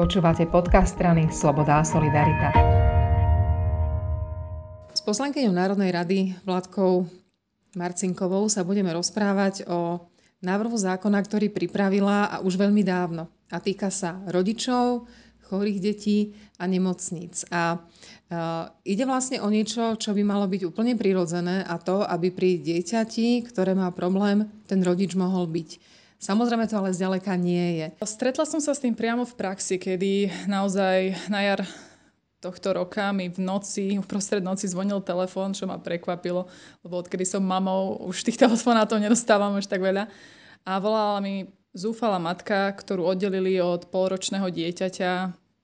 Počúvate podcast strany Sloboda a Solidarita. S poslankyňou Národnej rady Vládkou Marcinkovou sa budeme rozprávať o návrhu zákona, ktorý pripravila a už veľmi dávno. A týka sa rodičov, chorých detí a nemocníc. A uh, ide vlastne o niečo, čo by malo byť úplne prirodzené a to, aby pri dieťati, ktoré má problém, ten rodič mohol byť. Samozrejme to ale zďaleka nie je. Stretla som sa s tým priamo v praxi, kedy naozaj na jar tohto roka mi v noci, v prostred noci zvonil telefón, čo ma prekvapilo, lebo odkedy som mamou, už tých telefonátov nedostávam už tak veľa. A volala mi zúfala matka, ktorú oddelili od polročného dieťaťa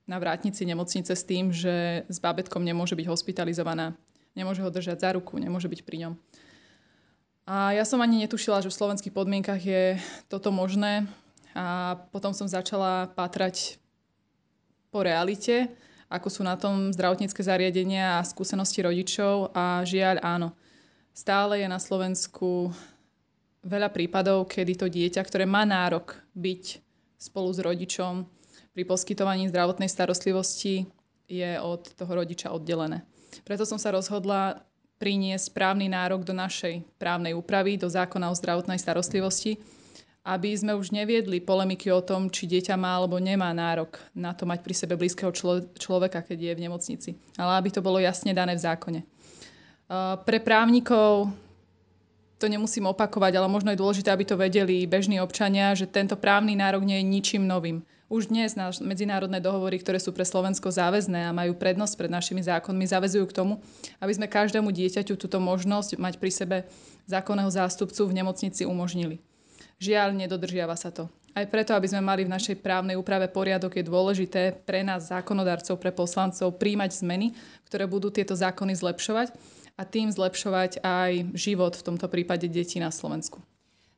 na vrátnici nemocnice s tým, že s bábetkom nemôže byť hospitalizovaná. Nemôže ho držať za ruku, nemôže byť pri ňom. A ja som ani netušila, že v slovenských podmienkach je toto možné. A potom som začala pátrať po realite, ako sú na tom zdravotnícke zariadenia a skúsenosti rodičov a žiaľ áno. Stále je na Slovensku veľa prípadov, kedy to dieťa, ktoré má nárok byť spolu s rodičom pri poskytovaní zdravotnej starostlivosti, je od toho rodiča oddelené. Preto som sa rozhodla priniesť správny nárok do našej právnej úpravy, do zákona o zdravotnej starostlivosti, aby sme už neviedli polemiky o tom, či dieťa má alebo nemá nárok na to mať pri sebe blízkeho člo- človeka, keď je v nemocnici. Ale aby to bolo jasne dané v zákone. Uh, pre právnikov to nemusím opakovať, ale možno je dôležité, aby to vedeli bežní občania, že tento právny nárok nie je ničím novým. Už dnes náš medzinárodné dohovory, ktoré sú pre Slovensko záväzné a majú prednosť pred našimi zákonmi, zavezujú k tomu, aby sme každému dieťaťu túto možnosť mať pri sebe zákonného zástupcu v nemocnici umožnili. Žiaľ, nedodržiava sa to. Aj preto, aby sme mali v našej právnej úprave poriadok, je dôležité pre nás, zákonodarcov, pre poslancov, príjmať zmeny, ktoré budú tieto zákony zlepšovať a tým zlepšovať aj život v tomto prípade detí na Slovensku.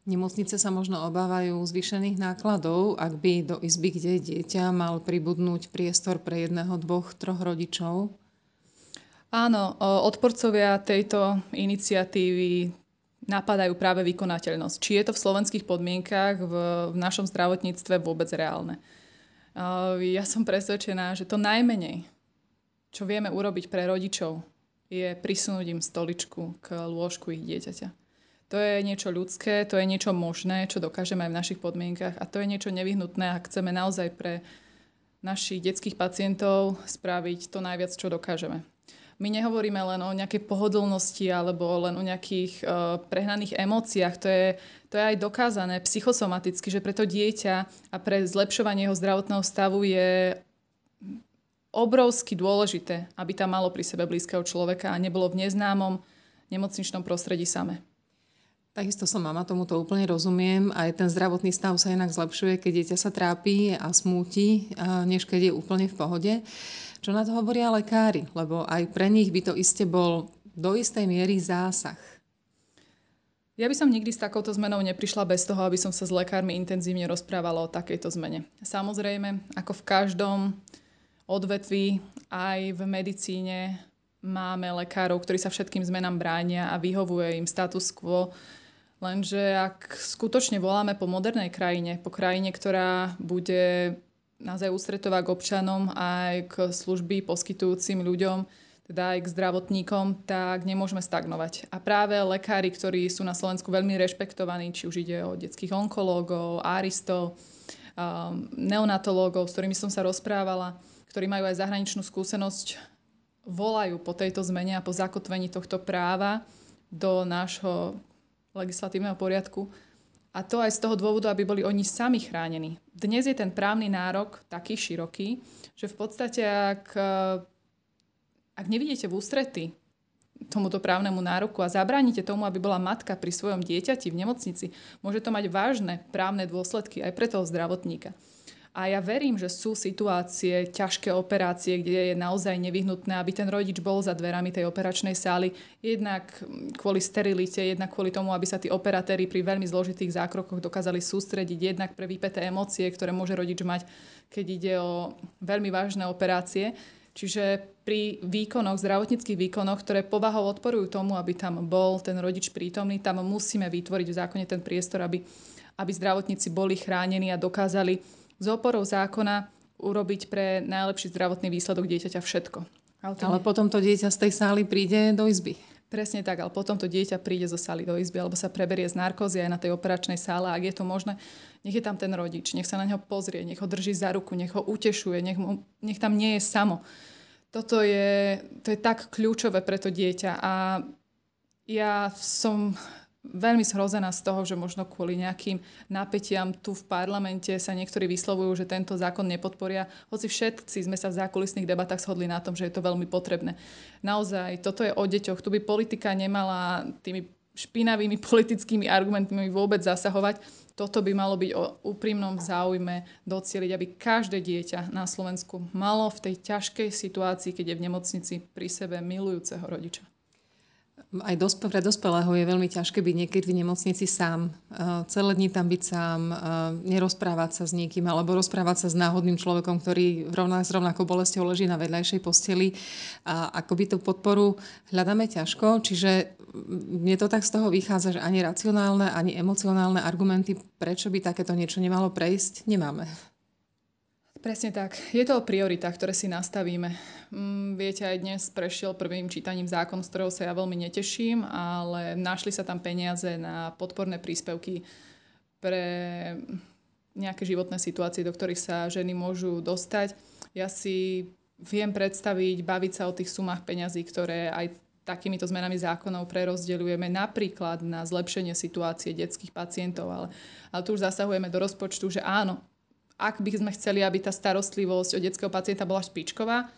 Nemocnice sa možno obávajú zvýšených nákladov, ak by do izby, kde dieťa mal pribudnúť priestor pre jedného, dvoch, troch rodičov? Áno, odporcovia tejto iniciatívy napadajú práve vykonateľnosť. Či je to v slovenských podmienkach, v, v našom zdravotníctve vôbec reálne. Ja som presvedčená, že to najmenej, čo vieme urobiť pre rodičov, je prisunúť im stoličku k lôžku ich dieťaťa. To je niečo ľudské, to je niečo možné, čo dokážeme aj v našich podmienkach a to je niečo nevyhnutné a chceme naozaj pre našich detských pacientov spraviť to najviac, čo dokážeme. My nehovoríme len o nejakej pohodlnosti alebo len o nejakých uh, prehnaných emóciách. To je, to je aj dokázané psychosomaticky, že pre to dieťa a pre zlepšovanie jeho zdravotného stavu je obrovsky dôležité, aby tam malo pri sebe blízkeho človeka a nebolo v neznámom nemocničnom prostredí same. Takisto som mama, tomuto úplne rozumiem. Aj ten zdravotný stav sa inak zlepšuje, keď dieťa sa trápi a smúti, než keď je úplne v pohode. Čo na to hovoria lekári? Lebo aj pre nich by to iste bol do istej miery zásah. Ja by som nikdy s takouto zmenou neprišla bez toho, aby som sa s lekármi intenzívne rozprávala o takejto zmene. Samozrejme, ako v každom odvetví, aj v medicíne máme lekárov, ktorí sa všetkým zmenám bránia a vyhovuje im status quo Lenže ak skutočne voláme po modernej krajine, po krajine, ktorá bude naozaj ústretová k občanom aj k služby poskytujúcim ľuďom, teda aj k zdravotníkom, tak nemôžeme stagnovať. A práve lekári, ktorí sú na Slovensku veľmi rešpektovaní, či už ide o detských onkológov, aristov, neonatológov, s ktorými som sa rozprávala, ktorí majú aj zahraničnú skúsenosť, volajú po tejto zmene a po zakotvení tohto práva do nášho legislatívneho poriadku. A to aj z toho dôvodu, aby boli oni sami chránení. Dnes je ten právny nárok taký široký, že v podstate ak, ak nevidíte v ústrety tomuto právnemu nároku a zabránite tomu, aby bola matka pri svojom dieťati v nemocnici, môže to mať vážne právne dôsledky aj pre toho zdravotníka. A ja verím, že sú situácie, ťažké operácie, kde je naozaj nevyhnutné, aby ten rodič bol za dverami tej operačnej sály, jednak kvôli sterilite, jednak kvôli tomu, aby sa tí operatéri pri veľmi zložitých zákrokoch dokázali sústrediť, jednak pre vypeté emócie, ktoré môže rodič mať, keď ide o veľmi vážne operácie. Čiže pri výkonoch, zdravotníckých výkonoch, ktoré povahou odporujú tomu, aby tam bol ten rodič prítomný, tam musíme vytvoriť v zákone ten priestor, aby, aby zdravotníci boli chránení a dokázali s oporou zákona urobiť pre najlepší zdravotný výsledok dieťaťa všetko. Ale, ale potom to dieťa z tej sály príde do izby. Presne tak, ale potom to dieťa príde zo sály do izby alebo sa preberie z narkózy aj na tej operačnej sále. Ak je to možné, nech je tam ten rodič, nech sa na neho pozrie, nech ho drží za ruku, nech ho utešuje, nech, mu, nech tam nie je samo. Toto je, to je tak kľúčové pre to dieťa a ja som veľmi zhrozená z toho, že možno kvôli nejakým napätiam tu v parlamente sa niektorí vyslovujú, že tento zákon nepodporia, hoci všetci sme sa v zákulisných debatách shodli na tom, že je to veľmi potrebné. Naozaj, toto je o deťoch. Tu by politika nemala tými špinavými politickými argumentmi vôbec zasahovať. Toto by malo byť o úprimnom záujme docieliť, aby každé dieťa na Slovensku malo v tej ťažkej situácii, keď je v nemocnici pri sebe milujúceho rodiča aj dospe, pre dospelého je veľmi ťažké byť niekedy v nemocnici sám. Uh, celé dni tam byť sám, uh, nerozprávať sa s niekým alebo rozprávať sa s náhodným človekom, ktorý rovná, s rovnakou bolestou leží na vedľajšej posteli. A akoby tú podporu hľadáme ťažko, čiže mne to tak z toho vychádza, že ani racionálne, ani emocionálne argumenty, prečo by takéto niečo nemalo prejsť, nemáme. Presne tak. Je to o prioritách, ktoré si nastavíme. Mm, viete, aj dnes prešiel prvým čítaním zákon, z ktorého sa ja veľmi neteším, ale našli sa tam peniaze na podporné príspevky pre nejaké životné situácie, do ktorých sa ženy môžu dostať. Ja si viem predstaviť, baviť sa o tých sumách peňazí, ktoré aj takýmito zmenami zákonov prerozdeľujeme napríklad na zlepšenie situácie detských pacientov, ale, ale tu už zasahujeme do rozpočtu, že áno, ak by sme chceli, aby tá starostlivosť o detského pacienta bola špičková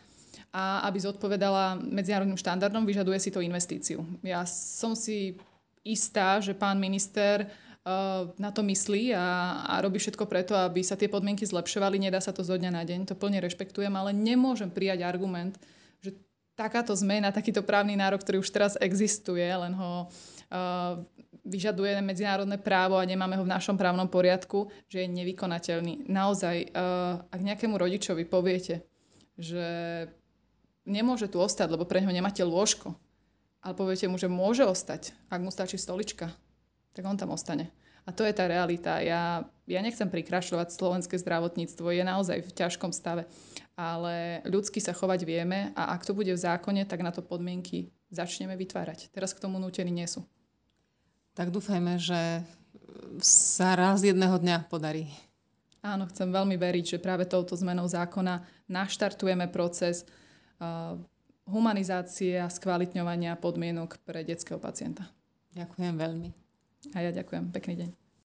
a aby zodpovedala medzinárodným štandardom, vyžaduje si to investíciu. Ja som si istá, že pán minister uh, na to myslí a, a robí všetko preto, aby sa tie podmienky zlepšovali. Nedá sa to zo dňa na deň, to plne rešpektujem, ale nemôžem prijať argument, že takáto zmena, takýto právny nárok, ktorý už teraz existuje, len ho vyžaduje medzinárodné právo a nemáme ho v našom právnom poriadku, že je nevykonateľný. Naozaj, eh, ak nejakému rodičovi poviete, že nemôže tu ostať, lebo pre neho nemáte lôžko, ale poviete mu, že môže ostať, ak mu stačí stolička, tak on tam ostane. A to je tá realita. Ja, ja nechcem prikrašľovať slovenské zdravotníctvo, je naozaj v ťažkom stave. Ale ľudsky sa chovať vieme a ak to bude v zákone, tak na to podmienky začneme vytvárať. Teraz k tomu nútení nie sú tak dúfajme, že sa raz jedného dňa podarí. Áno, chcem veľmi veriť, že práve touto zmenou zákona naštartujeme proces uh, humanizácie a skvalitňovania podmienok pre detského pacienta. Ďakujem veľmi. A ja ďakujem. Pekný deň.